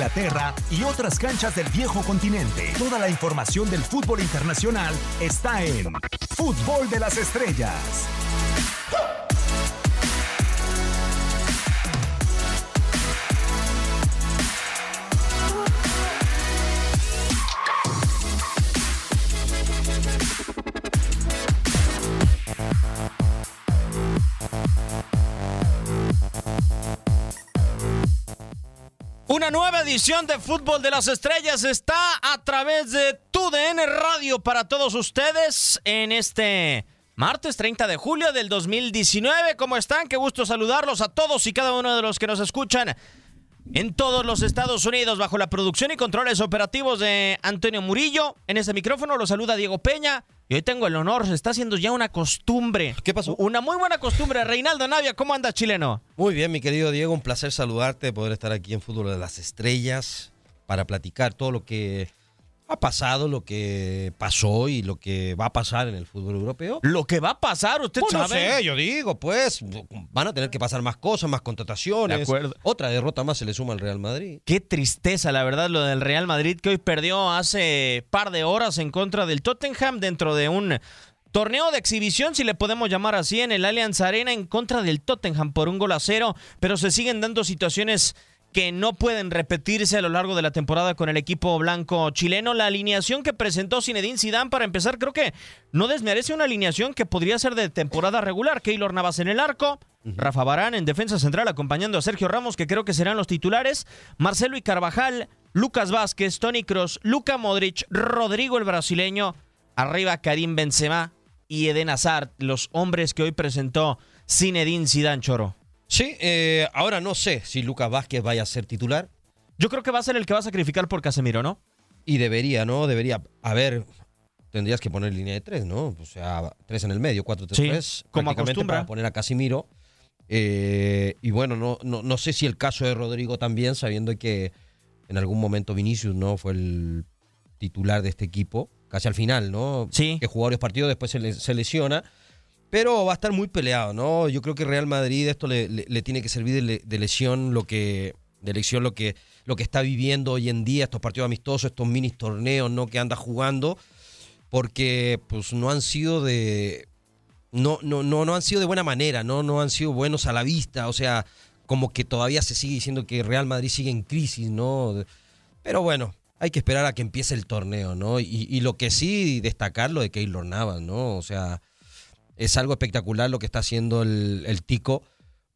Inglaterra y otras canchas del viejo continente. Toda la información del fútbol internacional está en Fútbol de las Estrellas. Una nueva edición de Fútbol de las Estrellas está a través de TUDN Radio para todos ustedes en este martes 30 de julio del 2019. ¿Cómo están? Qué gusto saludarlos a todos y cada uno de los que nos escuchan en todos los Estados Unidos bajo la producción y controles operativos de Antonio Murillo. En este micrófono lo saluda Diego Peña. Y hoy tengo el honor, se está haciendo ya una costumbre. ¿Qué pasó? Una muy buena costumbre. Reinaldo Navia, ¿cómo anda chileno? Muy bien, mi querido Diego, un placer saludarte, poder estar aquí en Fútbol de las Estrellas para platicar todo lo que ha pasado, lo que pasó y lo que va a pasar en el fútbol europeo. Lo que va a pasar, usted Pues no sabe. sé, yo digo, pues van a tener que pasar más cosas, más contrataciones. De acuerdo. Otra derrota más se le suma al Real Madrid. Qué tristeza, la verdad, lo del Real Madrid que hoy perdió hace par de horas en contra del Tottenham dentro de un torneo de exhibición, si le podemos llamar así, en el Allianz Arena en contra del Tottenham por un gol a cero, pero se siguen dando situaciones que no pueden repetirse a lo largo de la temporada con el equipo blanco chileno. La alineación que presentó Zinedine Zidane para empezar, creo que no desmerece una alineación que podría ser de temporada regular. Keylor Navas en el arco, Rafa Barán en defensa central acompañando a Sergio Ramos, que creo que serán los titulares, Marcelo y Carvajal, Lucas Vázquez, Tony Cross, Luca Modric, Rodrigo el brasileño, arriba Karim Benzema y Eden Hazard, los hombres que hoy presentó Zinedine Zidane Choro. Sí, eh, ahora no sé si Lucas Vázquez vaya a ser titular. Yo creo que va a ser el que va a sacrificar por Casemiro, ¿no? Y debería, ¿no? Debería. A ver, tendrías que poner línea de tres, ¿no? O sea, tres en el medio, cuatro, tres, Sí, tres. como acostumbra. Para poner a Casimiro. Eh, y bueno, no, no, no sé si el caso de Rodrigo también, sabiendo que en algún momento Vinicius, ¿no? Fue el titular de este equipo, casi al final, ¿no? Sí. Que jugó varios partidos, después se, le- se lesiona. Pero va a estar muy peleado, ¿no? Yo creo que Real Madrid esto le, tiene que servir de, le- de lesión lo que de lección lo que lo que está viviendo hoy en día estos partidos amistosos, estos mini torneos, ¿no? Que anda jugando porque pues no han sido de no no no no han sido de buena manera, no no han sido buenos a la vista, o sea, como que todavía se sigue diciendo que Real Madrid sigue en crisis, ¿no? Pero bueno, hay que esperar a que empiece el torneo, ¿no? Y, y lo que sí destacar lo de Keylor Navas, ¿no? O sea, es algo espectacular lo que está haciendo el, el Tico,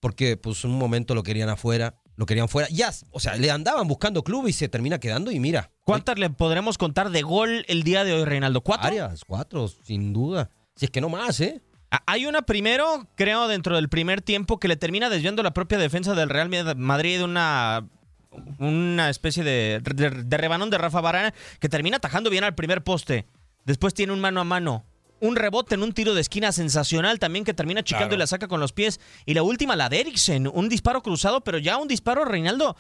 porque pues en un momento lo querían afuera, lo querían fuera. Ya, o sea, le andaban buscando club y se termina quedando y mira. ¿Cuántas le podremos contar de gol el día de hoy, Reinaldo? ¿Cuatro? Varias, cuatro, sin duda. Si es que no más, ¿eh? Ah, Hay una primero, creo, dentro del primer tiempo que le termina desviando la propia defensa del Real Madrid una una especie de, de, de rebanón de Rafa Barana que termina atajando bien al primer poste. Después tiene un mano a mano. Un rebote en un tiro de esquina sensacional también que termina chicando Claro. y la saca con los pies. Y la última, la de Eriksen. Un disparo cruzado, pero ya un disparo, Reinaldo,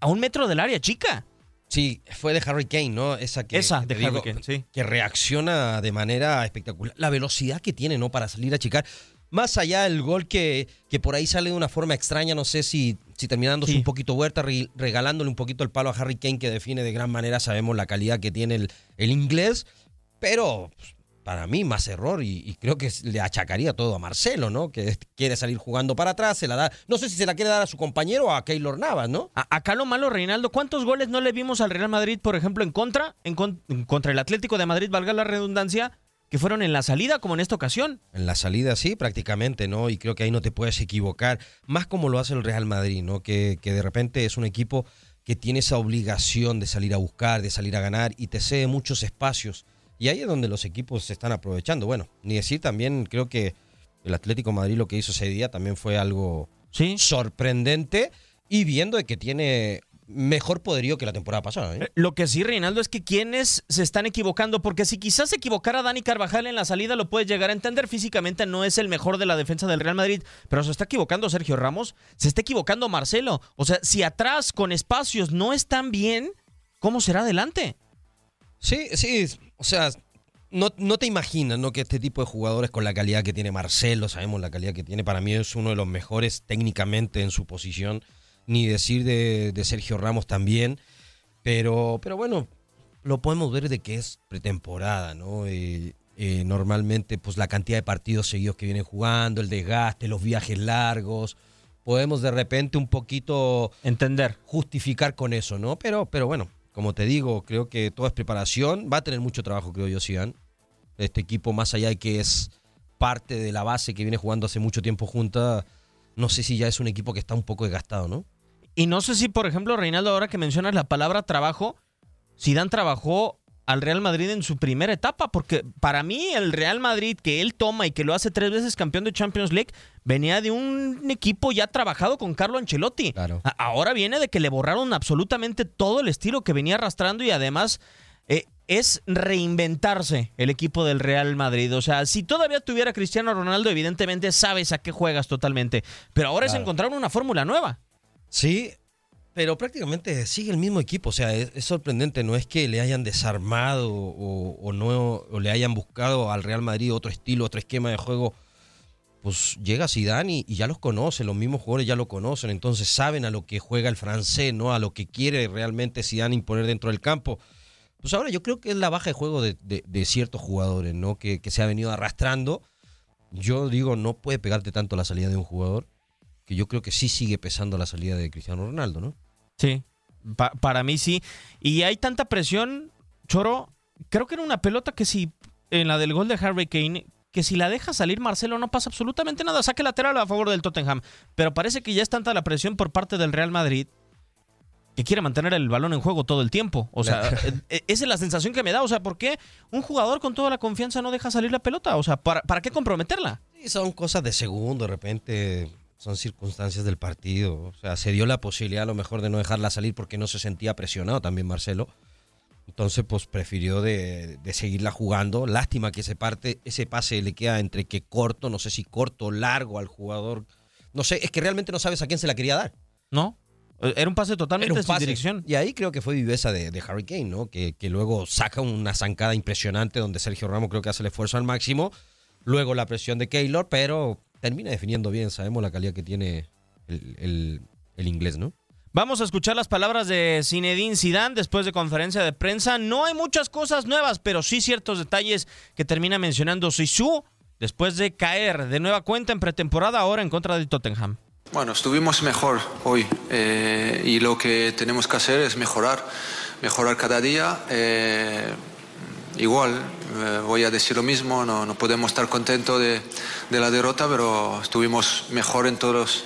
a un metro del área chica. Sí, fue de Harry Kane, ¿no? Esa que, Esa, Harry Kane, sí. que reacciona de manera espectacular. La velocidad que tiene, ¿no? Para salir a chicar. Más allá del gol que, que por ahí sale de una forma extraña, no sé si, si termina dándose Sí. un poquito huerta, re- regalándole un poquito el palo a Harry Kane, que define de gran manera, sabemos la calidad que tiene el, el inglés, pero pues, para mí más error y, y creo que le achacaría todo a Marcelo, ¿no? Que quiere salir jugando para atrás, se la da, no sé si se la quiere dar a su compañero o a Keylor Navas, ¿no? A- acá lo malo, Reinaldo, ¿cuántos goles no le vimos al Real Madrid, por ejemplo, en contra, en, con- en contra el Atlético de Madrid, valga la redundancia, que fueron en la salida, como en esta ocasión? En la salida sí, prácticamente, ¿no? Y creo que ahí no te puedes equivocar, más como lo hace el Real Madrid, ¿no? Que, que de repente es un equipo que tiene esa obligación de salir a buscar, de salir a ganar y te cede muchos espacios. Y ahí es donde los equipos se están aprovechando. Bueno, ni decir también, creo que el Atlético de Madrid lo que hizo ese día también fue algo Sí. sorprendente y viendo de que tiene mejor poderío que la temporada pasada. ¿eh? Lo que sí, Reinaldo, es que quienes se están equivocando, porque si quizás se equivocara Dani Carvajal en la salida, lo puedes llegar a entender. Físicamente no es el mejor de la defensa del Real Madrid, pero se está equivocando Sergio Ramos, se está equivocando Marcelo. O sea, si atrás con espacios no están bien, ¿cómo será adelante? Sí, sí, o sea, no, no te imaginas, ¿no? Que este tipo de jugadores con la calidad que tiene Marcelo, sabemos la calidad que tiene, para mí es uno de los mejores técnicamente en su posición ni decir de, de Sergio Ramos también. Pero, pero bueno, lo podemos ver de que es pretemporada, ¿no? Eh, eh, normalmente, pues la cantidad de partidos seguidos que vienen jugando, el desgaste, los viajes largos, podemos de repente un poquito entender, justificar con eso, ¿no? Pero, pero bueno, como te digo, creo que todo es preparación, va a tener mucho trabajo, creo yo, Sigan. Este equipo, más allá de que es parte de la base que viene jugando hace mucho tiempo junta, no sé si ya es un equipo que está un poco desgastado, ¿no? Y no sé si, por ejemplo, Reinaldo, ahora que mencionas la palabra trabajo, Zidane trabajó al Real Madrid en su primera etapa, porque para mí el Real Madrid que él toma y que lo hace tres veces campeón de Champions League, venía de un equipo ya trabajado con Carlo Ancelotti. Ahora viene de que le borraron absolutamente todo el estilo que venía arrastrando y además eh, es reinventarse el equipo del Real Madrid. O sea, si todavía tuviera Cristiano Ronaldo, evidentemente sabes a qué juegas totalmente, pero ahora es encontrar una fórmula nueva. Sí, pero prácticamente sigue el mismo equipo, o sea, es, sorprendente, no es que le hayan desarmado o, no o le hayan buscado al Real Madrid otro estilo, otro esquema de juego. Pues llega Zidane y, ya los conoce, los mismos jugadores ya lo conocen, entonces saben a lo que juega el francés, no a lo que quiere realmente Zidane imponer dentro del campo. Pues ahora yo creo que es la baja de juego de, ciertos jugadores, ¿no? Que, se ha venido arrastrando. Yo digo, no puede pegarte tanto la salida de un jugador, que yo creo que sí sigue pesando la salida de Cristiano Ronaldo, ¿no? Sí, para mí sí. Y hay tanta presión, Choro. Creo que era una pelota que si, en la del gol de Harry Kane, que si la deja salir Marcelo no pasa absolutamente nada. Saque lateral a favor del Tottenham. Pero parece que ya es tanta la presión por parte del Real Madrid que quiere mantener el balón en juego todo el tiempo. O sea, e, e, esa es la sensación que me da. O sea, ¿por qué un jugador con toda la confianza no deja salir la pelota? O sea, ¿para, para qué comprometerla? Sí, son cosas de segundo, de repente son circunstancias del partido. O sea, se dio la posibilidad a lo mejor de no dejarla salir porque no se sentía presionado también Marcelo. Entonces, pues prefirió de, seguirla jugando. Lástima que ese, parte, ese pase le queda entre que corto, no sé si corto o largo al jugador. No sé, es que realmente no sabes a quién se la quería dar. No, era un pase totalmente sin dirección. Y ahí creo que fue viveza de, de Harry Kane, ¿no? Que, que, luego saca una zancada impresionante donde Sergio Ramos creo que hace el esfuerzo al máximo. Luego la presión de Keylor, pero termina definiendo bien. Sabemos la calidad que tiene el, inglés, ¿no? Vamos a escuchar las palabras de Zinedine Zidane después de conferencia de prensa. No hay muchas cosas nuevas, pero sí ciertos detalles que termina mencionando Sisu después de caer de nueva cuenta en pretemporada ahora en contra del Tottenham. Bueno, estuvimos mejor hoy eh, y lo que tenemos que hacer es mejorar, mejorar cada día. Eh, igual, eh, voy a decir lo mismo, no, no podemos estar contentos de, de, la derrota, pero estuvimos mejor en todos,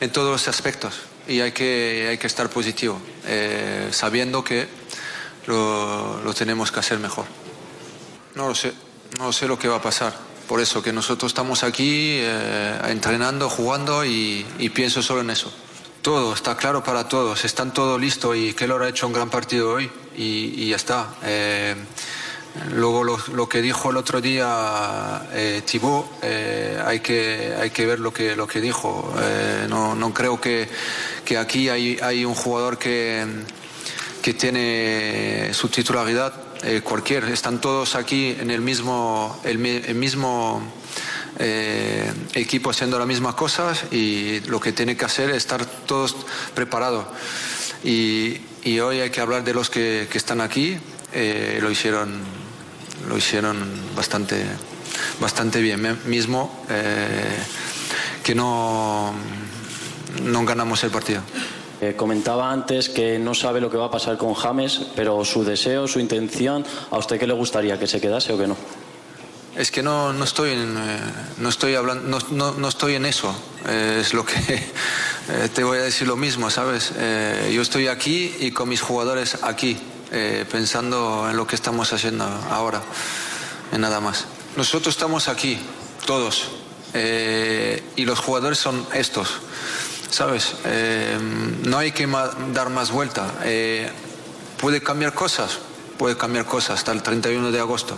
en todos los aspectos y hay que, hay que estar positivo, eh, sabiendo que lo, lo, tenemos que hacer mejor. No lo sé, no sé lo que va a pasar. Por eso que nosotros estamos aquí eh, entrenando, jugando y, y, pienso solo en eso. Todo, está claro para todos, están todos listos y Keylor ha hecho un gran partido hoy y, y ya está. Luego lo, que dijo el otro día eh, Thibaut, eh, hay, que, hay que ver lo que, lo que dijo. Eh, no, no, creo que, que aquí hay, hay, un jugador que, que tiene su titularidad. Eh, cualquier, están todos aquí en el mismo, el, mismo equipo haciendo las mismas cosas y lo que tiene que hacer es estar todos preparados. Y, y hoy hay que hablar de los que, que están aquí. lo hicieron lo hicieron bastante, bastante bien. Mismo eh, que no, no ganamos el partido. Eh, comentaba antes que no sabe lo que va a pasar con James, pero su deseo, su intención, ¿a usted qué le gustaría? ¿Que se quedase o que no? Es que no, no estoy en, eh, no estoy hablando, no, no, estoy en eso. es lo que te voy a decir lo mismo, ¿sabes? yo estoy aquí y con mis jugadores aquí. Eh, pensando en lo que estamos haciendo ahora, nada más. Nosotros estamos aquí, todos, eh, y los jugadores son estos, ¿sabes? Eh, no hay que dar más vuelta. puede cambiar cosas, puede cambiar cosas hasta el 31 de agosto.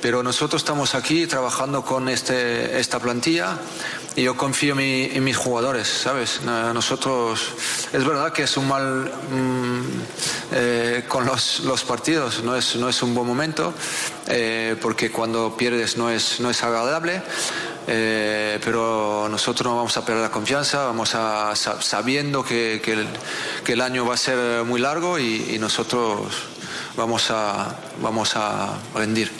Pero nosotros estamos aquí trabajando con este, esta plantilla y yo confío en, mis jugadores, ¿sabes? Nosotros, es verdad que es un mal mm, eh, con los, los, partidos, no es, no es un buen momento, eh, porque cuando pierdes no es, no es agradable, Eh, pero nosotros no vamos a perder la confianza, vamos a sabiendo que, que, el, que, el, año va a ser muy largo y, y nosotros vamos a, vamos a rendir.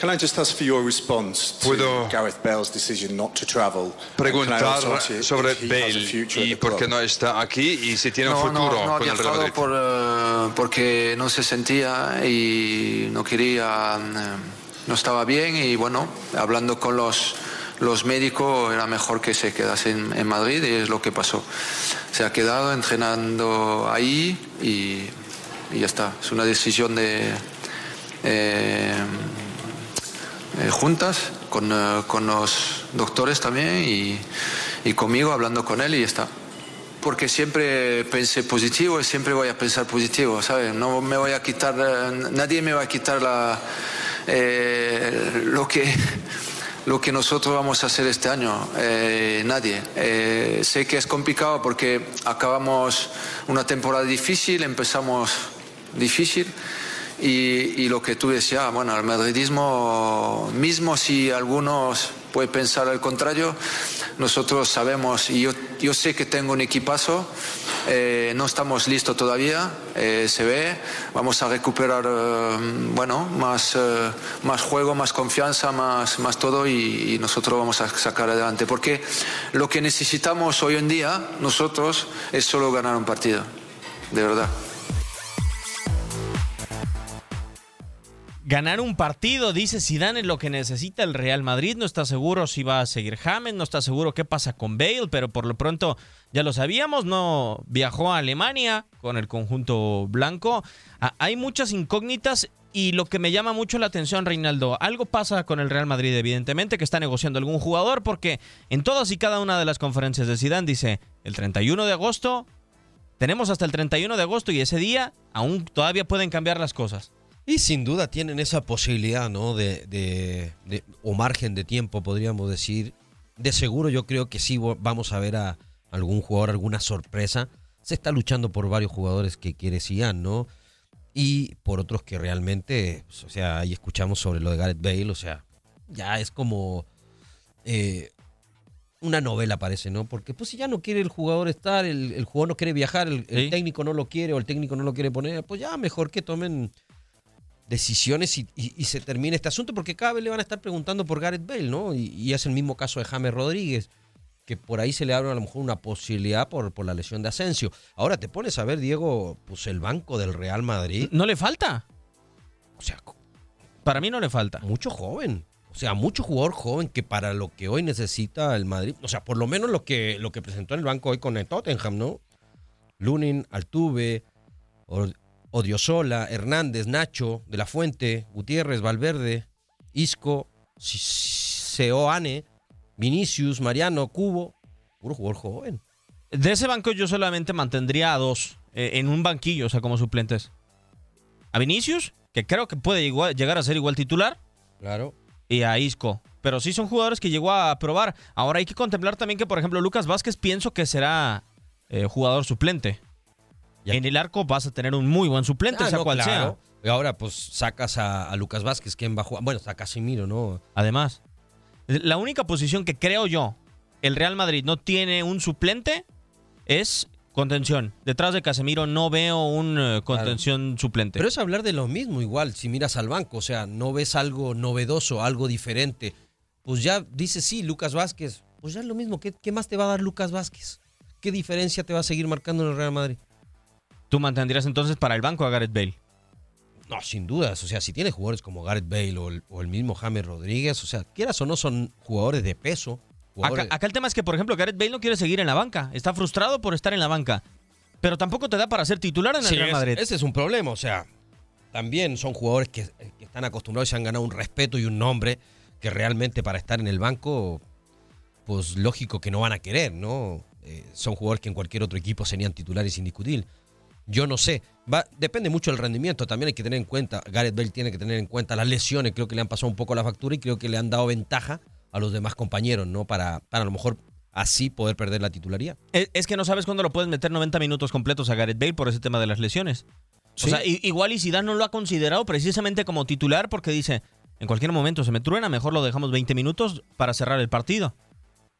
Can I just ask for your response to Puedo Gareth Bale's decision not to travel? preguntar sobre Bale y por qué no está aquí y si tiene un no, futuro no, no con el Real Madrid. Por, uh, porque no se sentía y no quería, uh, no estaba bien y bueno, hablando con los los médicos era mejor que se quedase en, Madrid y es lo que pasó. Se ha quedado entrenando ahí y, ya está. Es una decisión de eh, eh, juntas con, eh, con, los doctores también y, y, conmigo hablando con él y ya está. Porque siempre pensé positivo y siempre voy a pensar positivo, ¿sabes? No me voy a quitar, nadie me va a quitar la, lo que lo que nosotros vamos a hacer este año. Eh, nadie. Eh, sé que es complicado porque acabamos una temporada difícil, empezamos difícil. Y, y lo que tú decías, bueno, el madridismo, mismo si algunos pueden pensar al contrario, nosotros sabemos, y yo, yo sé que tengo un equipazo, eh, no estamos listos todavía, eh, se ve, vamos a recuperar, eh, bueno, más, más juego, más confianza, más, más todo y, y, nosotros vamos a sacar adelante. Porque lo que necesitamos hoy en día, nosotros, es solo ganar un partido, de verdad. Ganar un partido, dice Zidane, es lo que necesita el Real Madrid. No está seguro si va a seguir James, no está seguro qué pasa con Bale, pero por lo pronto ya lo sabíamos, no viajó a Alemania con el conjunto blanco. hay muchas incógnitas y lo que me llama mucho la atención, Reinaldo, algo pasa con el Real Madrid, evidentemente, que está negociando algún jugador, porque en todas y cada una de las conferencias de Zidane dice, el 31 de agosto, tenemos hasta el 31 de agosto y ese día aún todavía pueden cambiar las cosas. Y sin duda tienen esa posibilidad, ¿no? De, de, de, o margen de tiempo, podríamos decir. De seguro yo creo que sí vamos a ver a algún jugador, alguna sorpresa. Se está luchando por varios jugadores que quiere Cian, ¿no? Y por otros que realmente, pues, o sea, ahí escuchamos sobre lo de Gareth Bale, o sea, ya es como eh, una novela parece, ¿no? Porque pues si ya no quiere el jugador estar, el, el jugador no quiere viajar, el, el Sí. técnico no lo quiere o el técnico no lo quiere poner, pues ya mejor que tomen decisiones y, y- y se termine este asunto, porque cada vez le van a estar preguntando por Gareth Bale, ¿no? Y, y es el mismo caso de James Rodríguez, que por ahí se le abre a lo mejor una posibilidad por, por la lesión de Asensio. Ahora te pones a ver, Diego, pues el banco del Real Madrid, No le falta. o sea, Para mí no le falta. mucho joven. O sea, mucho jugador joven que para lo que hoy necesita el Madrid, o sea, por lo menos lo que, lo que presentó en el banco hoy con el Tottenham, ¿no? Lunin, Altuve, Odiosola, Hernández, Nacho, De la Fuente, Gutiérrez, Valverde, Isco, Seoane, Vinicius, Mariano, Cubo, puro jugador joven. De ese banco yo solamente mantendría a dos eh, en un banquillo, o sea, como suplentes. A Vinicius, que creo que puede igual- llegar a ser igual titular, Claro. y a Isco. Pero sí son jugadores que llegó a probar. Ahora hay que contemplar también que, por ejemplo, Lucas Vázquez pienso que será eh, jugador suplente. Ya. En el arco vas a tener un muy buen suplente, Ah, sea no, cual claro. sea. Y ahora pues sacas a, a Lucas Vázquez, ¿quién va a jugar? Bueno, está Casimiro, ¿no? Además, la única posición que creo yo el Real Madrid no tiene un suplente es contención. Detrás de Casemiro no veo un eh, contención suplente. Pero es hablar de lo mismo igual, si miras al banco, o sea, no ves algo novedoso, algo diferente. Pues ya dices, sí, Lucas Vázquez, pues ya es lo mismo, ¿qué, qué más te va a dar Lucas Vázquez? ¿Qué diferencia te va a seguir marcando en el Real Madrid? Tú mantendrías entonces para el banco a Gareth Bale. No, sin dudas, o sea, si tienes jugadores como Gareth Bale o el, o el mismo James Rodríguez, o sea, quieras o no, son jugadores de peso. Acá, jugadores- acá el tema es que, por ejemplo, Gareth Bale no quiere seguir en la banca. Está frustrado por estar en la banca. Pero tampoco te da para ser titular en el Sí, Real es- Madrid. ese es un problema, o sea, también son jugadores que, que están acostumbrados y se han ganado un respeto y un nombre que realmente para estar en el banco, pues lógico que no van a querer, ¿no? Eh, son jugadores que en cualquier otro equipo serían titulares indiscutibles. Yo no sé, va, depende mucho del rendimiento, también hay que tener en cuenta, Gareth Bale tiene que tener en cuenta las lesiones, creo que le han pasado un poco la factura y creo que le han dado ventaja a los demás compañeros, ¿no? Para, para a lo mejor así poder perder la titularidad. Es, es que no sabes cuándo lo puedes meter 90 minutos completos a Gareth Bale por ese tema de las lesiones. Sí. O sea, igual y Zidane no lo ha considerado precisamente como titular porque dice, En cualquier momento se me truena, mejor lo dejamos 20 minutos para cerrar el partido.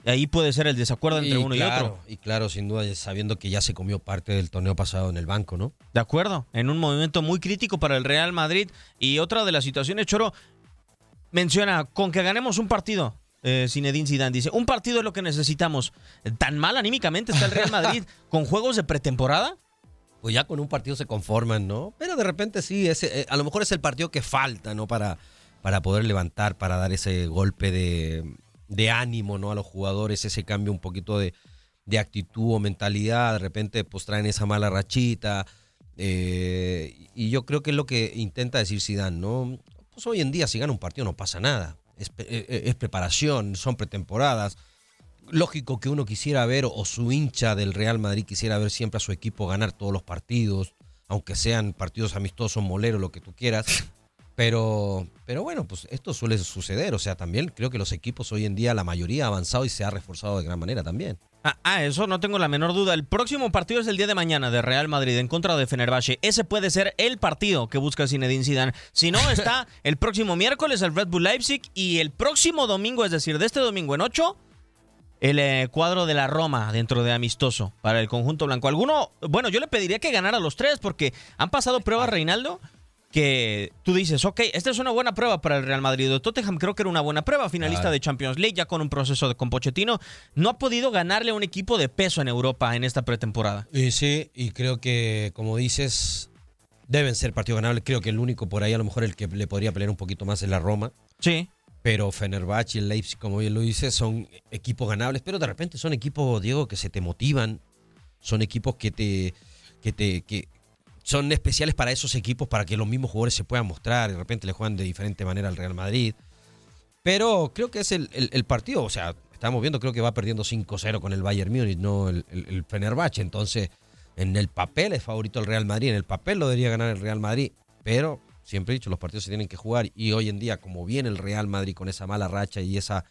Ahí puede ser el desacuerdo entre uno y otro. Y claro, sin duda, sabiendo que ya se comió parte del torneo pasado en el banco, ¿no? De acuerdo, en un momento muy crítico para el Real Madrid. Y otra de las situaciones, Choro, menciona, con que ganemos un partido, eh, Zinedine Zidane dice, un partido es lo que necesitamos. ¿Tan mal anímicamente está el Real Madrid con juegos de pretemporada? Pues ya con un partido se conforman, ¿no? Pero de repente sí, ese, eh, a lo mejor es el partido que falta, ¿no? Para, para poder levantar, para dar ese golpe de, de ánimo, ¿no? A los jugadores, ese cambio un poquito de, de actitud o mentalidad. De repente, pues traen esa mala rachita. Eh, y yo creo que es lo que intenta decir Zidane, ¿no? Pues hoy en día, si gana un partido, no pasa nada. Es, es preparación, son pretemporadas lógico que uno quisiera ver, o su hincha del Real Madrid quisiera ver siempre a su equipo ganar todos los partidos, aunque sean partidos amistosos, moleros, lo que tú quieras. Pero, pero bueno, pues esto suele suceder. O sea, también creo que los equipos hoy en día, la mayoría ha avanzado y se ha reforzado de gran manera también. Ah, ah, eso no tengo la menor duda. El próximo partido es el día de mañana de Real Madrid en contra de Fenerbahce. Ese puede ser el partido que busca Zinedine Zidane. Si no, está el próximo miércoles el Red Bull Leipzig y el próximo domingo, es decir, de este domingo en 8, el eh, cuadro de la Roma dentro de amistoso para el conjunto blanco. Alguno, bueno, yo le pediría que ganara los tres porque han pasado pruebas, Reinaldo, que tú dices, ok, esta es una buena prueba para el Real Madrid. Tottenham creo que era una buena prueba, finalista de Champions League, ya con un proceso de Pochettino. No ha podido ganarle a un equipo de peso en Europa en esta pretemporada. Y sí, y creo que, como dices, deben ser partidos ganables. Creo que el único por ahí, a lo mejor el que le podría pelear un poquito más es la Roma. Sí. Pero Fenerbahce y el Leipzig, como bien lo dice, son equipos ganables, pero de repente son equipos, Diego, que se te motivan, son equipos que te, que te, que son especiales para esos equipos, para que los mismos jugadores se puedan mostrar, de repente le juegan de diferente manera al Real Madrid. Pero creo que es el, partido, o sea, estamos viendo, creo que va perdiendo 5-0 con el Bayern Múnich, no el, el Fenerbahce, entonces en el papel es favorito el Real Madrid, en el papel lo debería ganar el Real Madrid, pero Siempre he dicho, los partidos se tienen que jugar y hoy en día, como viene el Real Madrid con esa mala racha y esa,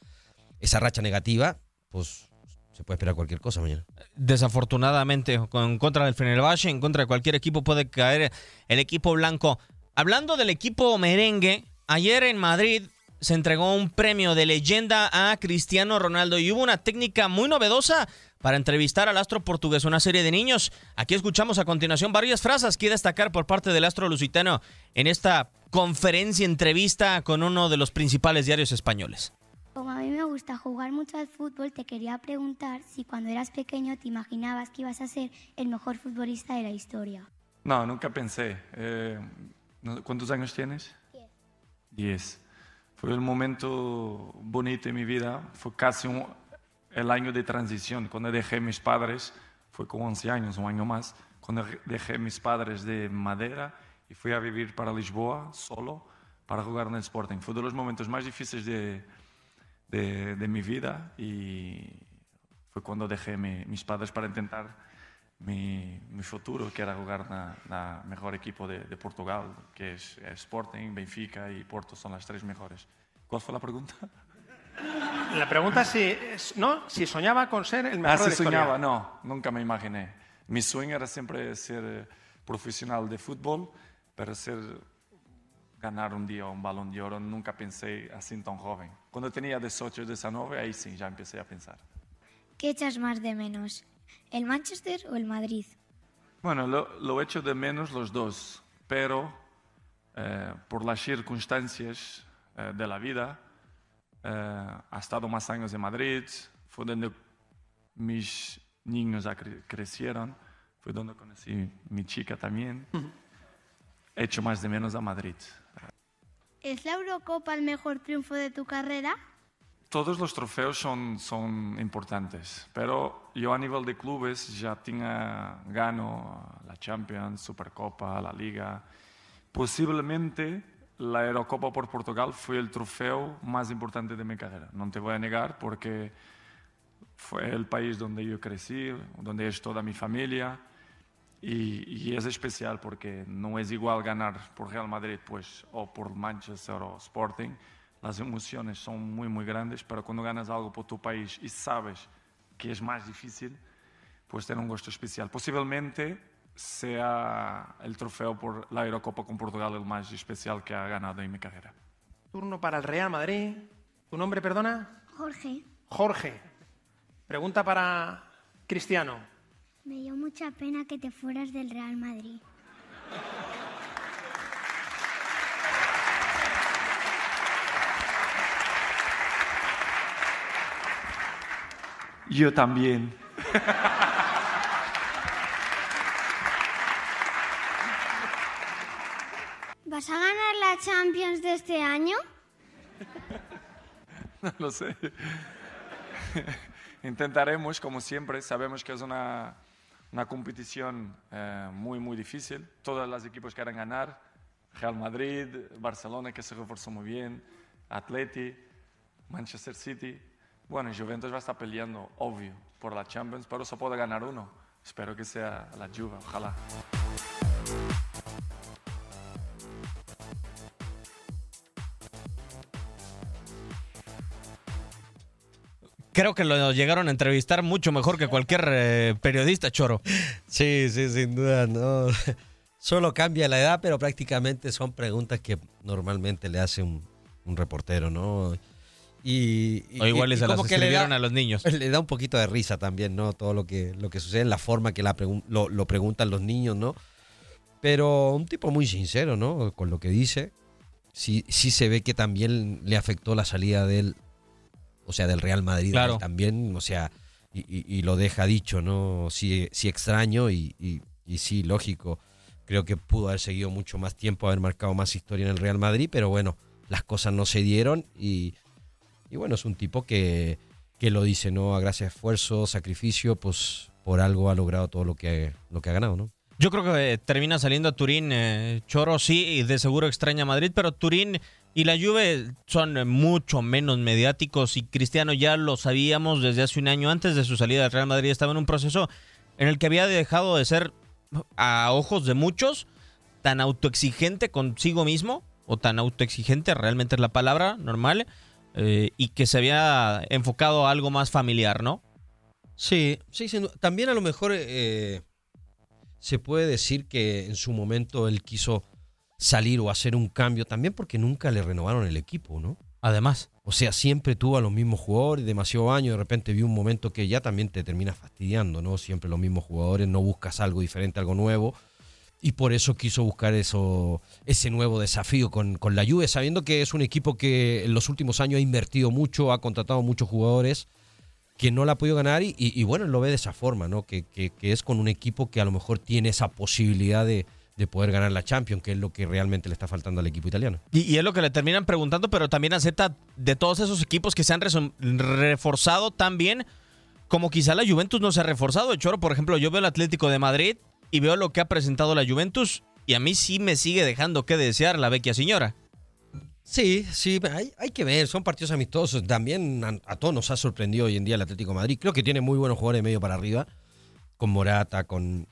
esa racha negativa, pues se puede esperar cualquier cosa mañana. Desafortunadamente, en contra del Fenerbahce, en contra de cualquier equipo puede caer el equipo blanco. Hablando del equipo merengue, ayer en Madrid se entregó un premio de leyenda a Cristiano Ronaldo y hubo una técnica muy novedosa para entrevistar al astro portugués, una serie de niños. Aquí escuchamos a continuación varias frases que destacar por parte del astro lusitano en esta conferencia, entrevista con uno de los principales diarios españoles. Como a mí me gusta jugar mucho al fútbol, te quería preguntar si cuando eras pequeño te imaginabas que ibas a ser el mejor futbolista de la historia. No, nunca pensé. Eh, ¿Cuántos años tienes? Diez. Diez. Fue el momento bonito en mi vida. Fue casi un, el año de transición. Cuando dejé mis padres, fue con 11 años, un año más, cuando dejé mis padres de Madera y fui a vivir para Lisboa solo para jugar en el Sporting. Fue de los momentos más difíciles de, de, mi vida y fue cuando dejé mis padres para intentar mi, mi, futuro, que era jugar en el mejor equipo de, de, Portugal, que es Sporting, Benfica y Porto, son las tres mejores. ¿Cuál fue la pregunta? La pregunta es si, ¿no? si soñaba con ser el mejor ah, de la soñaba, no, nunca me imaginé. Mi sueño era siempre ser eh, profesional de fútbol, pero ser ganar un día un balón de oro nunca pensé así tan joven. Cuando tenía 18, 19, ahí sí, ya empecé a pensar. ¿Qué echas más de menos? ¿El Manchester o el Madrid? Bueno, lo, lo echo de menos los dos, pero eh, por las circunstancias eh, de la vida, eh, ha estado más años en Madrid, fue donde mis niños crecieron, fue donde conocí mi chica también. He hecho más de menos a Madrid. ¿Es la Eurocopa el mejor triunfo de tu carrera? Todos los trofeos son, son importantes, pero yo a nivel de clubes ya tenía, gano la Champions, Supercopa, la Liga. Posiblemente la Eurocopa por Portugal fue el trofeo más importante de mi carrera. No te voy a negar porque fue el país donde yo crecí, donde es toda mi familia y, es especial porque no es igual ganar por Real Madrid pues, o por Manchester o Sporting. Las emociones son muy, muy grandes, pero cuando ganas algo por tu país y sabes que es más difícil, pues tiene un gusto especial. Posiblemente sea el trofeo por la Eurocopa con Portugal el más especial que ha ganado en mi carrera. Turno para el Real Madrid. ¿Tu nombre, perdona? Jorge, Jorge. Pregunta para Cristiano. Me dio mucha pena que te fueras del Real Madrid. Yo también. ¿Vas a ganar la Champions de este año? No lo sé. Intentaremos, como siempre. Sabemos que es una, una competición eh, muy, muy difícil. Todos los equipos quieren ganar. Real Madrid, Barcelona, que se reforzó muy bien, Atleti, Manchester City. Bueno, Juventus va a estar peleando, obvio, por la Champions, pero solo puede ganar uno. Espero que sea la Juve, ojalá. Creo que lo llegaron a entrevistar mucho mejor que cualquier eh, periodista, Choro. Sí, sí, sin duda, no. Solo cambia la edad, pero prácticamente son preguntas que normalmente le hace un, un reportero, ¿no? Y, y- O igual y- se y las como que le escribieron da- a los niños. Le da un poquito de risa también, ¿no? Todo lo que, lo que sucede en la forma que la pregun- lo, lo preguntan los niños, ¿no? Pero un tipo muy sincero, ¿no? Con lo que dice. Sí, sí se ve que también le afectó la salida del, o sea, del Real Madrid Claro. también, o sea, y, y- y lo deja dicho, ¿no? Sí, sí extraño y, y- sí, lógico. Creo que pudo haber seguido mucho más tiempo, haber marcado más historia en el Real Madrid, pero bueno, las cosas no se dieron y, y bueno, es un tipo que, que lo dice, ¿no? A gracia de esfuerzo, sacrificio, pues por algo ha logrado todo lo que, lo que ha ganado, ¿no? Yo creo que eh, termina saliendo a Turín. eh, Choro sí, y de seguro extraña a Madrid, pero Turín y la Juve son mucho menos mediáticos y Cristiano ya lo sabíamos desde hace un año antes de su salida del Real Madrid. Estaba en un proceso en el que había dejado de ser, a ojos de muchos, tan autoexigente consigo mismo, o tan autoexigente, realmente es la palabra normal, eh, y que se había enfocado a algo más familiar, ¿no? Sí, sí, también a lo mejor eh, se puede decir que en su momento él quiso salir o hacer un cambio, también porque nunca le renovaron el equipo, ¿no? Además. O sea, siempre tuvo a los mismos jugadores, demasiado años, de repente vi un momento que ya también te termina fastidiando, ¿no? Siempre los mismos jugadores, no buscas algo diferente, algo nuevo. Y por eso quiso buscar eso, ese nuevo desafío con, con la Juve, sabiendo que es un equipo que en los últimos años ha invertido mucho, ha contratado muchos jugadores, que no la ha podido ganar y, y- y bueno, lo ve de esa forma, ¿no? Que, que- que es con un equipo que a lo mejor tiene esa posibilidad de, de poder ganar la Champions, que es lo que realmente le está faltando al equipo italiano. Y, y es lo que le terminan preguntando, pero también acepta de todos esos equipos que se han reforzado tan bien como quizá la Juventus no se ha reforzado. De Choro, por ejemplo, yo veo el Atlético de Madrid y veo lo que ha presentado la Juventus y a mí sí me sigue dejando que desear la vecchia señora. Sí, sí, hay, hay que ver, son partidos amistosos. También a, a todos nos ha sorprendido hoy en día el Atlético de Madrid. Creo que tiene muy buenos jugadores de medio para arriba, con Morata, con,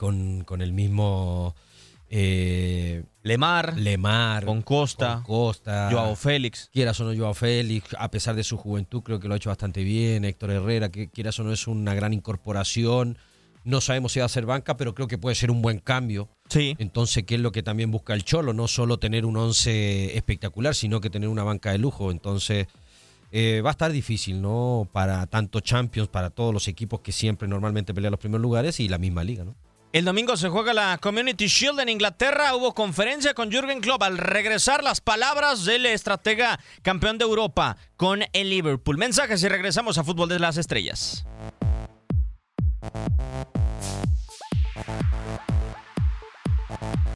con, con el mismo eh, Lemar, Lemar, con Costa, con Costa, Joao Félix. Quieras o no Joao Félix, a pesar de su juventud, creo que lo ha hecho bastante bien. Héctor Herrera, que quieras o no es una gran incorporación. No sabemos si va a ser banca, pero creo que puede ser un buen cambio. Sí. Entonces, ¿qué es lo que también busca el Cholo? No solo tener un once espectacular, sino que tener una banca de lujo. Entonces, eh, va a estar difícil, ¿no? Para tanto Champions, para todos los equipos que siempre normalmente pelean los primeros lugares y la misma liga, ¿no? El domingo se juega la Community Shield en Inglaterra. Hubo conferencia con Jürgen Klopp. Al regresar las palabras del estratega campeón de Europa con el Liverpool. Mensajes y regresamos a Fútbol de las Estrellas.